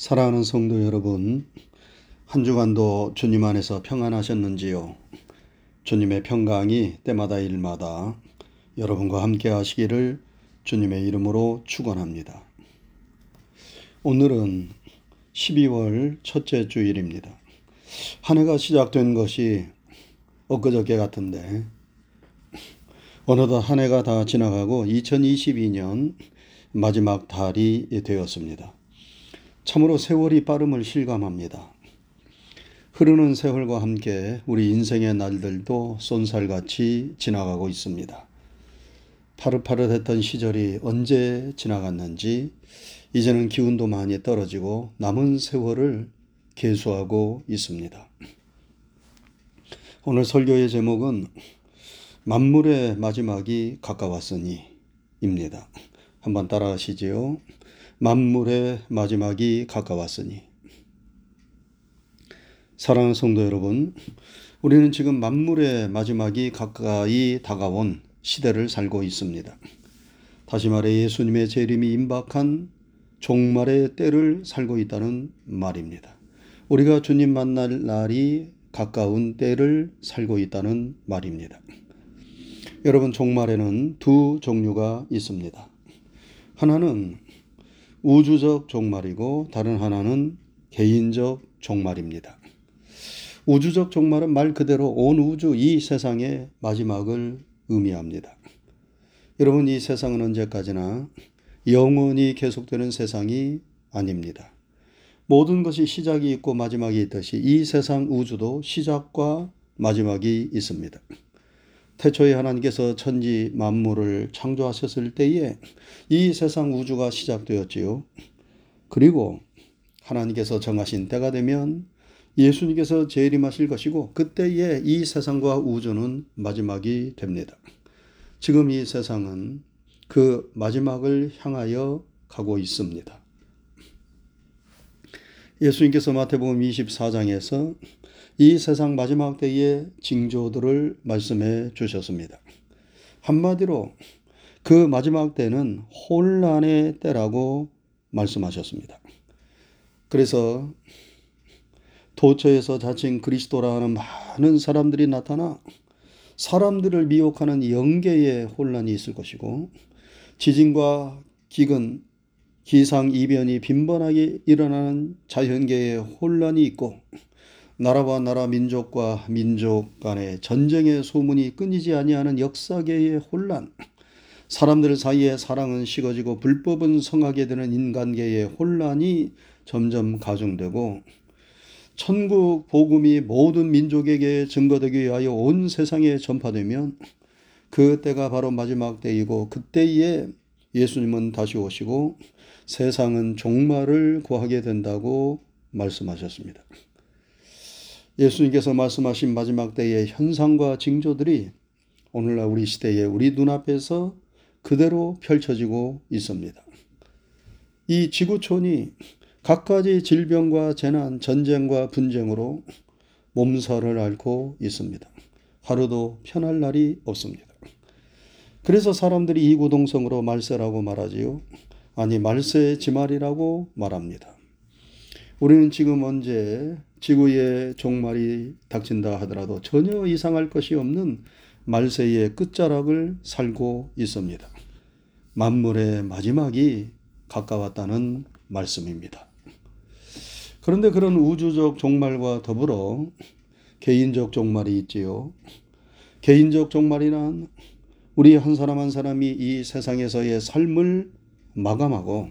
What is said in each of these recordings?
사랑하는 성도 여러분, 한 주간도 주님 안에서 평안하셨는지요? 주님의 평강이 때마다 일마다 여러분과 함께 하시기를 주님의 이름으로 축원합니다. 오늘은 12월 첫째 주일입니다. 한 해가 시작된 것이 엊그저께 같은데 어느덧 한 해가 다 지나가고 2022년 마지막 달이 되었습니다. 참으로 세월이 빠름을 실감합니다. 흐르는 세월과 함께 우리 인생의 날들도 쏜살같이 지나가고 있습니다. 파릇파릇했던 시절이 언제 지나갔는지 이제는 기운도 많이 떨어지고 남은 세월을 계수하고 있습니다. 오늘 설교의 제목은 만물의 마지막이 가까웠으니 입니다. 한번 따라하시지요. 만물의 마지막이 가까웠으니. 사랑하는 성도 여러분, 우리는 지금 만물의 마지막이 가까이 다가온 시대를 살고 있습니다. 다시 말해 예수님의 재림이 임박한 종말의 때를 살고 있다는 말입니다. 우리가 주님 만날 날이 가까운 때를 살고 있다는 말입니다. 여러분, 종말에는 두 종류가 있습니다. 하나는 우주적 종말이고 다른 하나는 개인적 종말입니다. 우주적 종말은 말 그대로 온 우주 이 세상의 마지막을 의미합니다. 여러분 이 세상은 언제까지나 영원히 계속되는 세상이 아닙니다. 모든 것이 시작이 있고 마지막이 있듯이 이 세상 우주도 시작과 마지막이 있습니다. 태초에 하나님께서 천지 만물을 창조하셨을 때에 이 세상 우주가 시작되었지요. 그리고 하나님께서 정하신 때가 되면 예수님께서 재림하실 것이고 그때에 이 세상과 우주는 마지막이 됩니다. 지금 이 세상은 그 마지막을 향하여 가고 있습니다. 예수님께서 마태복음 24장에서 이 세상 마지막 때의 징조들을 말씀해 주셨습니다. 한마디로 그 마지막 때는 혼란의 때라고 말씀하셨습니다. 그래서 도처에서 자칭 그리스도라 하는 많은 사람들이 나타나 사람들을 미혹하는 영계의 혼란이 있을 것이고 지진과 기근, 기상 이변이 빈번하게 일어나는 자연계의 혼란이 있고 나라와 나라 민족과 민족 간의 전쟁의 소문이 끊이지 아니하는 역사계의 혼란, 사람들 사이에 사랑은 식어지고 불법은 성하게 되는 인간계의 혼란이 점점 가중되고 천국 복음이 모든 민족에게 증거되기 위하여 온 세상에 전파되면 그 때가 바로 마지막 때이고 그때에 예수님은 다시 오시고 세상은 종말을 구하게 된다고 말씀하셨습니다. 예수님께서 말씀하신 마지막 때의 현상과 징조들이 오늘날 우리 시대에 우리 눈앞에서 그대로 펼쳐지고 있습니다. 이 지구촌이 갖가지 질병과 재난, 전쟁과 분쟁으로 몸살을 앓고 있습니다. 하루도 편할 날이 없습니다. 그래서 사람들이 이구동성으로 말세라고 말하지요. 아니 말세의 지말이라고 말합니다. 우리는 지금 언제 지구의 종말이 닥친다 하더라도 전혀 이상할 것이 없는 말세의 끝자락을 살고 있습니다. 만물의 마지막이 가까웠다는 말씀입니다. 그런데 그런 우주적 종말과 더불어 개인적 종말이 있지요. 개인적 종말이란 우리 한 사람 한 사람이 이 세상에서의 삶을 마감하고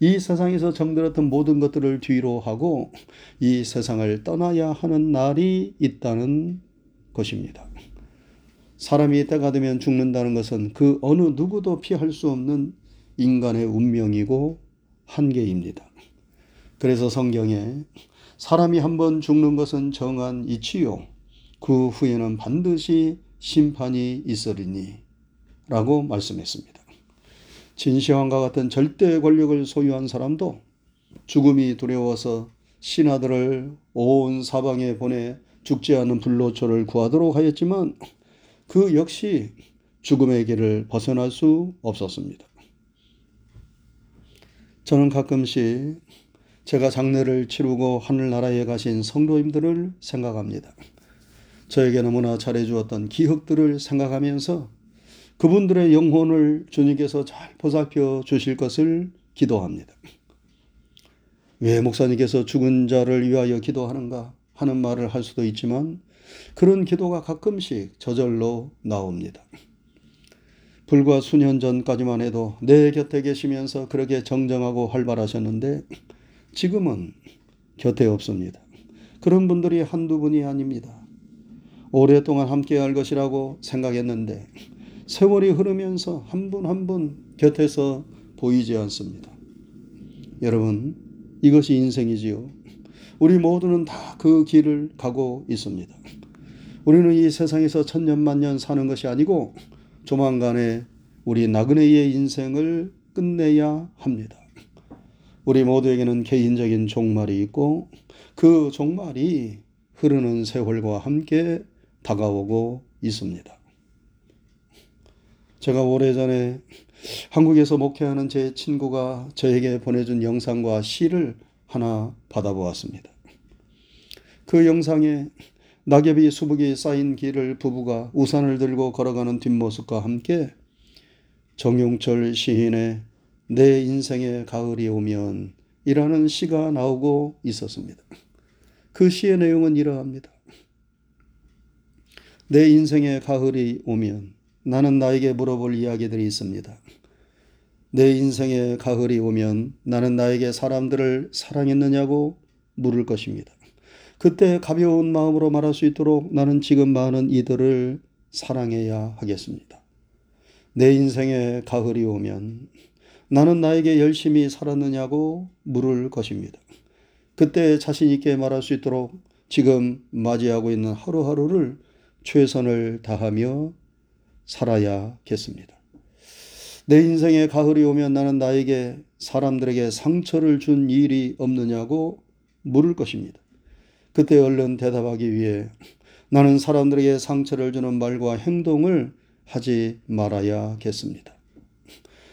이 세상에서 정들었던 모든 것들을 뒤로 하고 이 세상을 떠나야 하는 날이 있다는 것입니다. 사람이 때가 되면 죽는다는 것은 그 어느 누구도 피할 수 없는 인간의 운명이고 한계입니다. 그래서 성경에 사람이 한번 죽는 것은 정한 이치요. 그 후에는 반드시 심판이 있으리니 라고 말씀했습니다. 진시황과 같은 절대 권력을 소유한 사람도 죽음이 두려워서 신하들을 온 사방에 보내 죽지 않는 불로초를 구하도록 하였지만 그 역시 죽음의 길을 벗어날 수 없었습니다. 저는 가끔씩 제가 장례를 치르고 하늘나라에 가신 성도님들을 생각합니다. 저에게 너무나 잘해주었던 기억들을 생각하면서 그분들의 영혼을 주님께서 잘 보살펴 주실 것을 기도합니다. 왜 목사님께서 죽은 자를 위하여 기도하는가 하는 말을 할 수도 있지만 그런 기도가 가끔씩 저절로 나옵니다. 불과 수년 전까지만 해도 내 곁에 계시면서 그렇게 정정하고 활발하셨는데 지금은 곁에 없습니다. 그런 분들이 한두 분이 아닙니다. 오랫동안 함께 할 것이라고 생각했는데 세월이 흐르면서 한 분 한 분 곁에서 보이지 않습니다. 여러분, 이것이 인생이지요. 우리 모두는 다 그 길을 가고 있습니다. 우리는 이 세상에서 천년만년 사는 것이 아니고 조만간에 우리 나그네의 인생을 끝내야 합니다. 우리 모두에게는 개인적인 종말이 있고 그 종말이 흐르는 세월과 함께 다가오고 있습니다. 제가 오래전에 한국에서 목회하는 제 친구가 저에게 보내준 영상과 시를 하나 받아보았습니다. 그 영상에 낙엽이 수북이 쌓인 길을 부부가 우산을 들고 걸어가는 뒷모습과 함께 정용철 시인의 내 인생의 가을이 오면 이라는 시가 나오고 있었습니다. 그 시의 내용은 이러합니다. 내 인생의 가을이 오면 나는 나에게 물어볼 이야기들이 있습니다. 내 인생의 가을이 오면 나는 나에게 사람들을 사랑했느냐고 물을 것입니다. 그때 가벼운 마음으로 말할 수 있도록 나는 지금 많은 이들을 사랑해야 하겠습니다. 내 인생의 가을이 오면 나는 나에게 열심히 살았느냐고 물을 것입니다. 그때 자신있게 말할 수 있도록 지금 맞이하고 있는 하루하루를 최선을 다하며 살아야겠습니다. 내 인생의 가을이 오면 나는 나에게 사람들에게 상처를 준 일이 없느냐고 물을 것입니다. 그때 얼른 대답하기 위해 나는 사람들에게 상처를 주는 말과 행동을 하지 말아야겠습니다.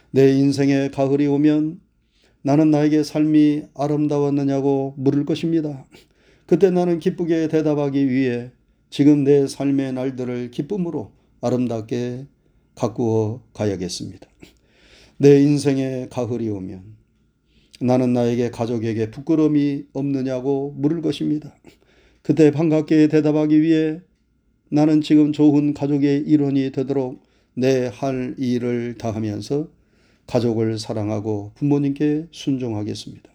내 인생의 가을이 오면 나는 나에게 삶이 아름다웠느냐고 물을 것입니다. 그때 나는 기쁘게 대답하기 위해 지금 내 삶의 날들을 기쁨으로 아름답게 가꾸어 가야겠습니다. 내 인생의 가을이 오면 나는 나에게 가족에게 부끄러움이 없느냐고 물을 것입니다. 그때 반갑게 대답하기 위해 나는 지금 좋은 가족의 일원이 되도록 내 할 일을 다하면서 가족을 사랑하고 부모님께 순종하겠습니다.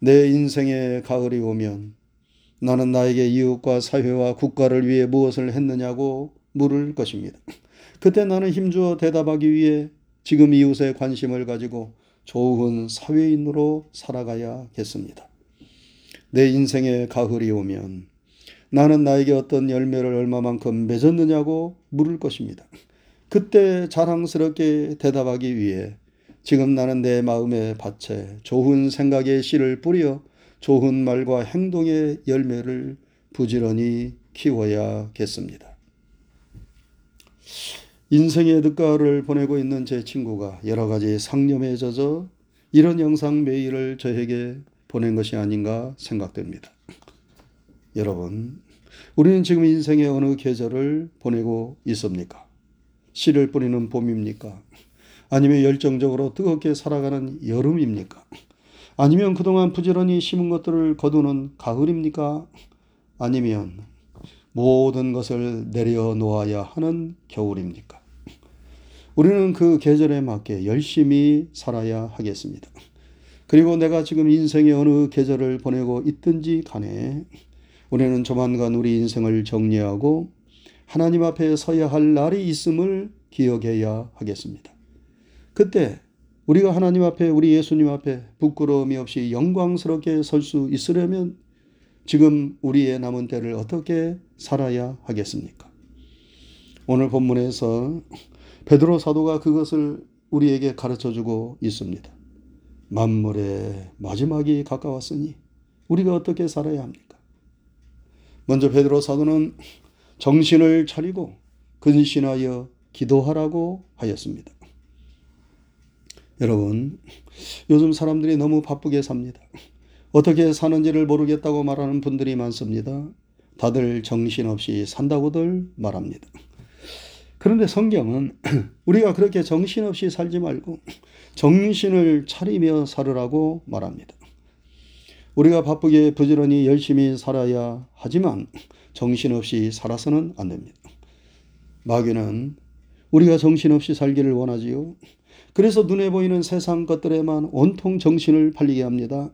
내 인생의 가을이 오면 나는 나에게 이웃과 사회와 국가를 위해 무엇을 했느냐고 물을 것입니다. 그때 나는 힘주어 대답하기 위해 지금 이웃에 관심을 가지고 좋은 사회인으로 살아가야겠습니다. 내 인생의 가을이 오면 나는 나에게 어떤 열매를 얼마만큼 맺었느냐고 물을 것입니다. 그때 자랑스럽게 대답하기 위해 지금 나는 내 마음의 밭에 좋은 생각의 씨를 뿌려 좋은 말과 행동의 열매를 부지런히 키워야겠습니다. 인생의 늦가을을 보내고 있는 제 친구가 여러 가지 상념에 젖어 이런 영상 메일을 저에게 보낸 것이 아닌가 생각됩니다. 여러분, 우리는 지금 인생의 어느 계절을 보내고 있습니까? 씨를 뿌리는 봄입니까? 아니면 열정적으로 뜨겁게 살아가는 여름입니까? 아니면 그동안 부지런히 심은 것들을 거두는 가을입니까? 아니면 모든 것을 내려놓아야 하는 겨울입니까? 우리는 그 계절에 맞게 열심히 살아야 하겠습니다. 그리고 내가 지금 인생의 어느 계절을 보내고 있든지 간에 우리는 조만간 우리 인생을 정리하고 하나님 앞에 서야 할 날이 있음을 기억해야 하겠습니다. 그때 우리가 하나님 앞에 우리 예수님 앞에 부끄러움이 없이 영광스럽게 설 수 있으려면 지금 우리의 남은 때를 어떻게 살아야 하겠습니까? 오늘 본문에서 베드로 사도가 그것을 우리에게 가르쳐 주고 있습니다. 만물의 마지막이 가까웠으니 우리가 어떻게 살아야 합니까? 먼저 베드로 사도는 정신을 차리고 근신하여 기도하라고 하였습니다. 여러분, 요즘 사람들이 너무 바쁘게 삽니다. 어떻게 사는지를 모르겠다고 말하는 분들이 많습니다. 다들 정신없이 산다고들 말합니다. 그런데 성경은 우리가 그렇게 정신없이 살지 말고 정신을 차리며 살으라고 말합니다. 우리가 바쁘게 부지런히 열심히 살아야 하지만 정신없이 살아서는 안 됩니다. 마귀는 우리가 정신없이 살기를 원하지요. 그래서 눈에 보이는 세상 것들에만 온통 정신을 팔리게 합니다.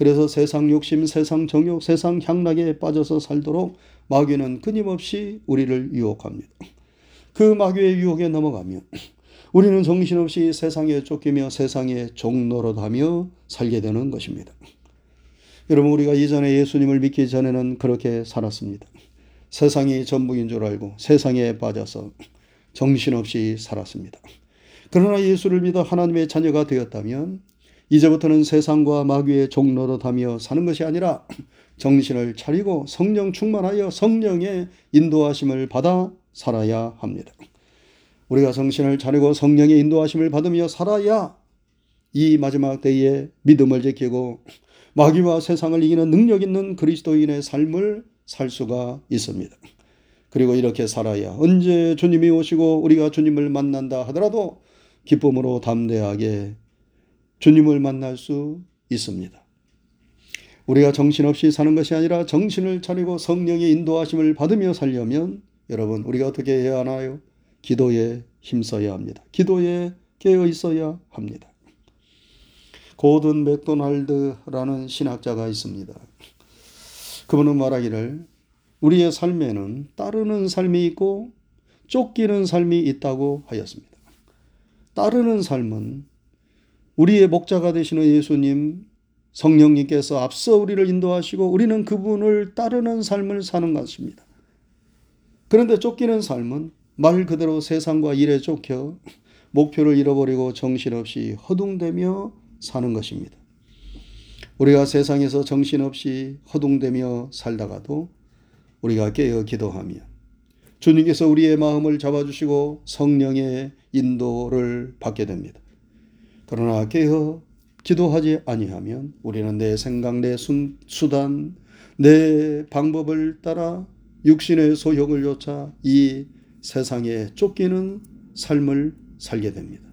그래서 세상 욕심, 세상 정욕, 세상 향락에 빠져서 살도록 마귀는 끊임없이 우리를 유혹합니다. 그 마귀의 유혹에 넘어가면 우리는 정신없이 세상에 쫓기며 세상에 종노릇하며 살게 되는 것입니다. 여러분 우리가 이전에 예수님을 믿기 전에는 그렇게 살았습니다. 세상이 전부인 줄 알고 세상에 빠져서 정신없이 살았습니다. 그러나 예수를 믿어 하나님의 자녀가 되었다면 이제부터는 세상과 마귀의 종노릇하며 사는 것이 아니라 정신을 차리고 성령 충만하여 성령의 인도하심을 받아 살아야 합니다. 우리가 정신을 차리고 성령의 인도하심을 받으며 살아야 이 마지막 때에 믿음을 지키고 마귀와 세상을 이기는 능력 있는 그리스도인의 삶을 살 수가 있습니다. 그리고 이렇게 살아야 언제 주님이 오시고 우리가 주님을 만난다 하더라도 기쁨으로 담대하게 주님을 만날 수 있습니다. 우리가 정신없이 사는 것이 아니라 정신을 차리고 성령의 인도하심을 받으며 살려면 여러분 우리가 어떻게 해야 하나요? 기도에 힘써야 합니다. 기도에 깨어 있어야 합니다. 고든 맥도날드라는 신학자가 있습니다. 그분은 말하기를 우리의 삶에는 따르는 삶이 있고 쫓기는 삶이 있다고 하였습니다. 따르는 삶은 우리의 목자가 되시는 예수님, 성령님께서 앞서 우리를 인도하시고 우리는 그분을 따르는 삶을 사는 것입니다. 그런데 쫓기는 삶은 말 그대로 세상과 일에 쫓겨 목표를 잃어버리고 정신없이 허둥대며 사는 것입니다. 우리가 세상에서 정신없이 허둥대며 살다가도 우리가 깨어 기도하며 주님께서 우리의 마음을 잡아주시고 성령의 인도를 받게 됩니다. 그러나 깨어 기도하지 아니하면 우리는 내 생각, 내 수단, 내 방법을 따라 육신의 소욕을 쫓아 이 세상에 쫓기는 삶을 살게 됩니다.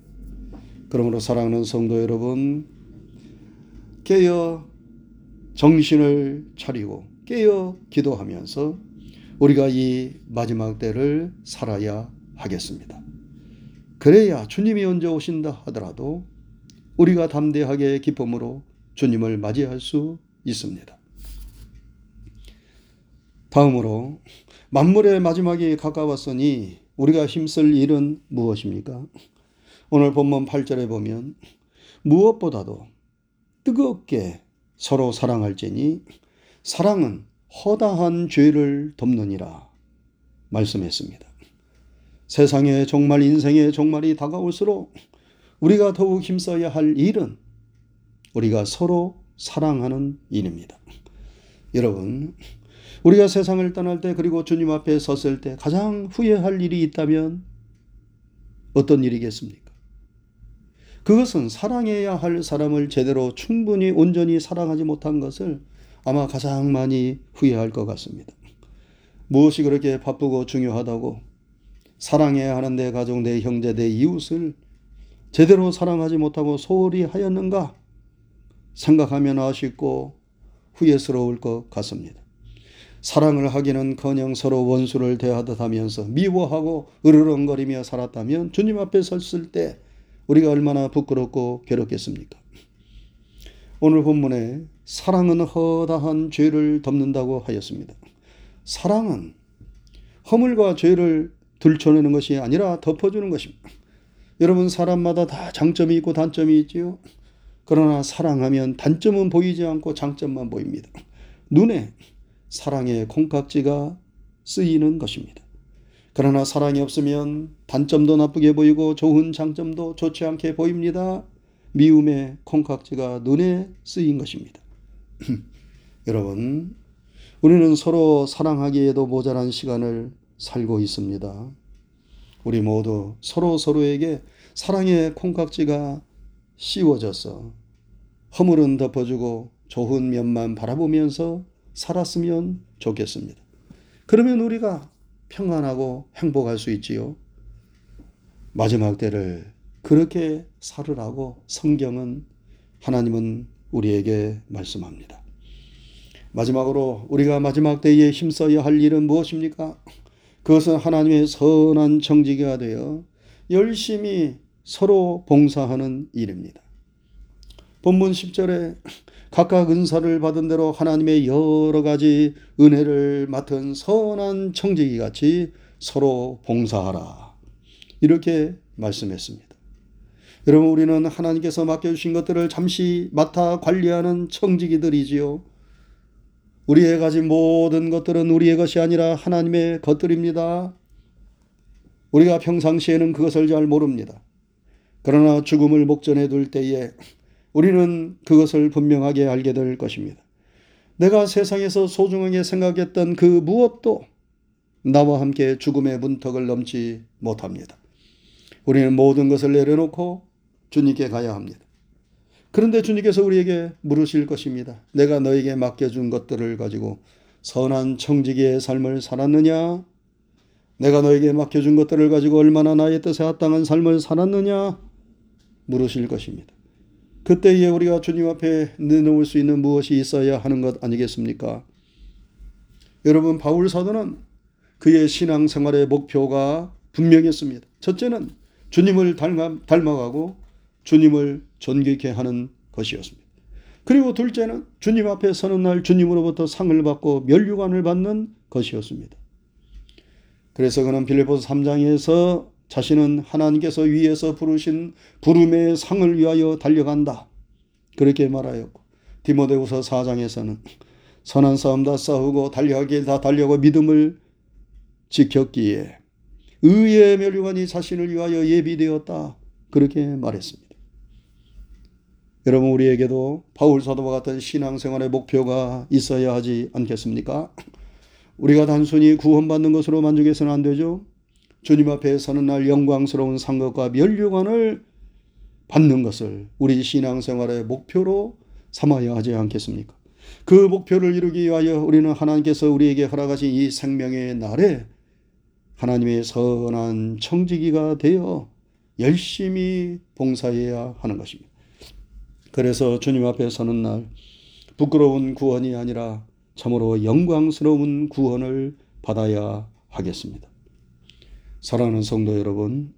그러므로 사랑하는 성도 여러분, 깨어 정신을 차리고 깨어 기도하면서 우리가 이 마지막 때를 살아야 하겠습니다. 그래야 주님이 언제 오신다 하더라도 우리가 담대하게 기쁨으로 주님을 맞이할 수 있습니다. 다음으로 만물의 마지막이 가까웠으니 우리가 힘쓸 일은 무엇입니까? 오늘 본문 8절에 보면 무엇보다도 뜨겁게 서로 사랑할지니 사랑은 허다한 죄를 덮느니라 말씀했습니다. 세상에 정말 인생의 종말이 다가올수록 우리가 더욱 힘써야 할 일은 우리가 서로 사랑하는 일입니다. 여러분, 우리가 세상을 떠날 때 그리고 주님 앞에 섰을 때 가장 후회할 일이 있다면 어떤 일이겠습니까? 그것은 사랑해야 할 사람을 제대로 충분히 온전히 사랑하지 못한 것을 아마 가장 많이 후회할 것 같습니다. 무엇이 그렇게 바쁘고 중요하다고 사랑해야 하는 내 가족, 내 형제, 내 이웃을 제대로 사랑하지 못하고 소홀히 하였는가 생각하면 아쉽고 후회스러울 것 같습니다. 사랑을 하기는 커녕 서로 원수를 대하듯 하면서 미워하고 으르렁거리며 살았다면 주님 앞에 섰을 때 우리가 얼마나 부끄럽고 괴롭겠습니까? 오늘 본문에 사랑은 허다한 죄를 덮는다고 하였습니다. 사랑은 허물과 죄를 들춰내는 것이 아니라 덮어주는 것입니다. 여러분 사람마다 다 장점이 있고 단점이 있지요. 그러나 사랑하면 단점은 보이지 않고 장점만 보입니다. 눈에 사랑의 콩깍지가 쓰이는 것입니다. 그러나 사랑이 없으면 단점도 나쁘게 보이고 좋은 장점도 좋지 않게 보입니다. 미움의 콩깍지가 눈에 쓰인 것입니다. 여러분, 우리는 서로 사랑하기에도 모자란 시간을 살고 있습니다. 우리 모두 서로 서로에게 사랑의 콩깍지가 씌워져서 허물은 덮어주고 좋은 면만 바라보면서 살았으면 좋겠습니다. 그러면 우리가 평안하고 행복할 수 있지요. 마지막 때를 그렇게 살으라고 성경은 하나님은 우리에게 말씀합니다. 마지막으로 우리가 마지막 때에 힘써야 할 일은 무엇입니까? 그것은 하나님의 선한 정직이가 되어 열심히 서로 봉사하는 일입니다. 본문 10절에 각각 은사를 받은 대로 하나님의 여러 가지 은혜를 맡은 선한 청지기 같이 서로 봉사하라. 이렇게 말씀했습니다. 여러분, 우리는 하나님께서 맡겨주신 것들을 잠시 맡아 관리하는 청지기들이지요. 우리의 가진 모든 것들은 우리의 것이 아니라 하나님의 것들입니다. 우리가 평상시에는 그것을 잘 모릅니다. 그러나 죽음을 목전에 둘 때에 우리는 그것을 분명하게 알게 될 것입니다. 내가 세상에서 소중하게 생각했던 그 무엇도 나와 함께 죽음의 문턱을 넘지 못합니다. 우리는 모든 것을 내려놓고 주님께 가야 합니다. 그런데 주님께서 우리에게 물으실 것입니다. 내가 너에게 맡겨준 것들을 가지고 선한 청지기의 삶을 살았느냐? 내가 너에게 맡겨준 것들을 가지고 얼마나 나의 뜻에 합당한 삶을 살았느냐? 물으실 것입니다. 그때에 우리가 주님 앞에 내놓을 수 있는 무엇이 있어야 하는 것 아니겠습니까? 여러분 바울 사도는 그의 신앙 생활의 목표가 분명했습니다. 첫째는 주님을 닮아, 닮아가고 주님을 존귀케 하는 것이었습니다. 그리고 둘째는 주님 앞에 서는 날 주님으로부터 상을 받고 멸류관을 받는 것이었습니다. 그래서 그는 빌립보서 3장에서 자신은 하나님께서 위에서 부르신 부름의 상을 위하여 달려간다. 그렇게 말하였고 디모데후서 4장에서는 선한 싸움 다 싸우고 달려가길 다 달려고 믿음을 지켰기에 의의 멸류관이 자신을 위하여 예비되었다. 그렇게 말했습니다. 여러분 우리에게도 바울 사도와 같은 신앙생활의 목표가 있어야 하지 않겠습니까? 우리가 단순히 구원받는 것으로 만족해서는 안 되죠. 주님 앞에 서는 날 영광스러운 상급과 멸류관을 받는 것을 우리 신앙생활의 목표로 삼아야 하지 않겠습니까? 그 목표를 이루기 위하여 우리는 하나님께서 우리에게 허락하신 이 생명의 날에 하나님의 선한 청지기가 되어 열심히 봉사해야 하는 것입니다. 그래서 주님 앞에 서는 날 부끄러운 구원이 아니라 참으로 영광스러운 구원을 받아야 하겠습니다. 사랑하는 성도 여러분,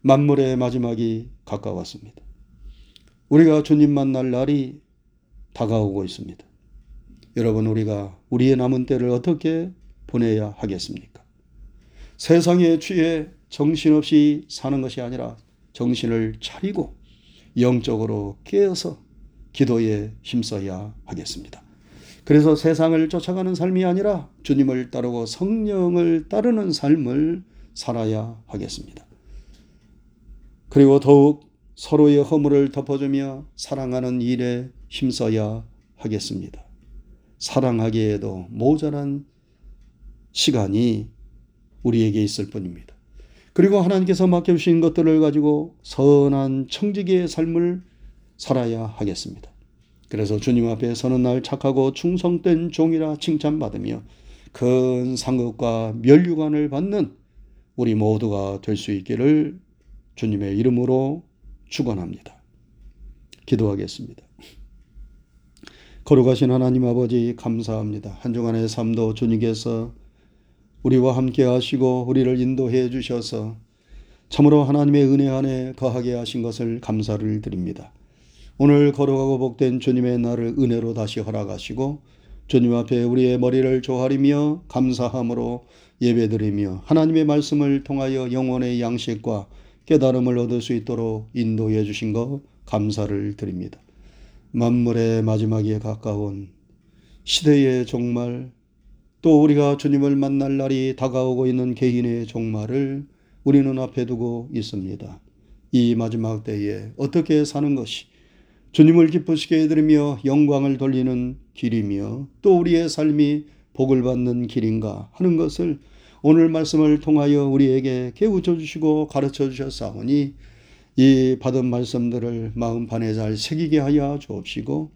만물의 마지막이 가까웠습니다. 우리가 주님 만날 날이 다가오고 있습니다. 여러분, 우리가 우리의 남은 때를 어떻게 보내야 하겠습니까? 세상에 취해 정신없이 사는 것이 아니라 정신을 차리고 영적으로 깨어서 기도에 힘써야 하겠습니다. 그래서 세상을 쫓아가는 삶이 아니라 주님을 따르고 성령을 따르는 삶을 살아야 하겠습니다. 그리고 더욱 서로의 허물을 덮어주며 사랑하는 일에 힘써야 하겠습니다. 사랑하기에도 모자란 시간이 우리에게 있을 뿐입니다. 그리고 하나님께서 맡겨주신 것들을 가지고 선한 청지기의 삶을 살아야 하겠습니다. 그래서 주님 앞에 서는 날 착하고 충성된 종이라 칭찬받으며 큰 상급과 멸류관을 받는 우리 모두가 될 수 있기를 주님의 이름으로 축원합니다. 기도하겠습니다. 거룩하신 하나님 아버지 감사합니다. 한 주간의 삶도 주님께서 우리와 함께 하시고 우리를 인도해 주셔서 참으로 하나님의 은혜 안에 거하게 하신 것을 감사를 드립니다. 오늘 걸어가고 복된 주님의 날을 은혜로 다시 허락하시고 주님 앞에 우리의 머리를 조아리며 감사함으로 예배드리며 하나님의 말씀을 통하여 영혼의 양식과 깨달음을 얻을 수 있도록 인도해 주신 것 감사를 드립니다. 만물의 마지막에 가까운 시대의 종말 또 우리가 주님을 만날 날이 다가오고 있는 개인의 종말을 우리는 앞에 두고 있습니다. 이 마지막 때에 어떻게 사는 것이 주님을 기쁘시게 해드리며 영광을 돌리는 길이며 또 우리의 삶이 복을 받는 길인가 하는 것을 오늘 말씀을 통하여 우리에게 깨우쳐 주시고 가르쳐 주셨사오니 이 받은 말씀들을 마음 판에 잘 새기게 하여 주옵시고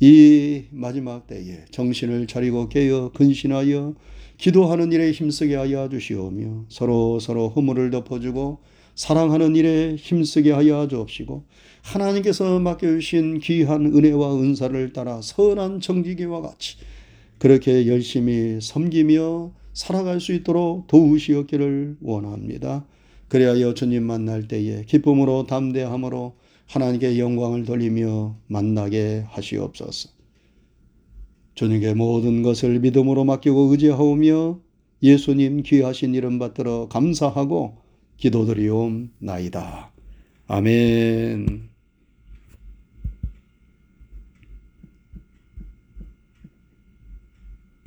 이 마지막 때에 정신을 차리고 깨어 근신하여 기도하는 일에 힘쓰게 하여 주시오며 서로 서로 허물을 덮어주고 사랑하는 일에 힘쓰게 하여 주옵시고 하나님께서 맡겨주신 귀한 은혜와 은사를 따라 선한 정직이와 같이 그렇게 열심히 섬기며 살아갈 수 있도록 도우시었기를 원합니다. 그리하여 주님 만날 때에 기쁨으로 담대함으로 하나님께 영광을 돌리며 만나게 하시옵소서. 주님께 모든 것을 믿음으로 맡기고 의지하오며 예수님 귀하신 이름 받들어 감사하고 기도드리옵나이다. 아멘.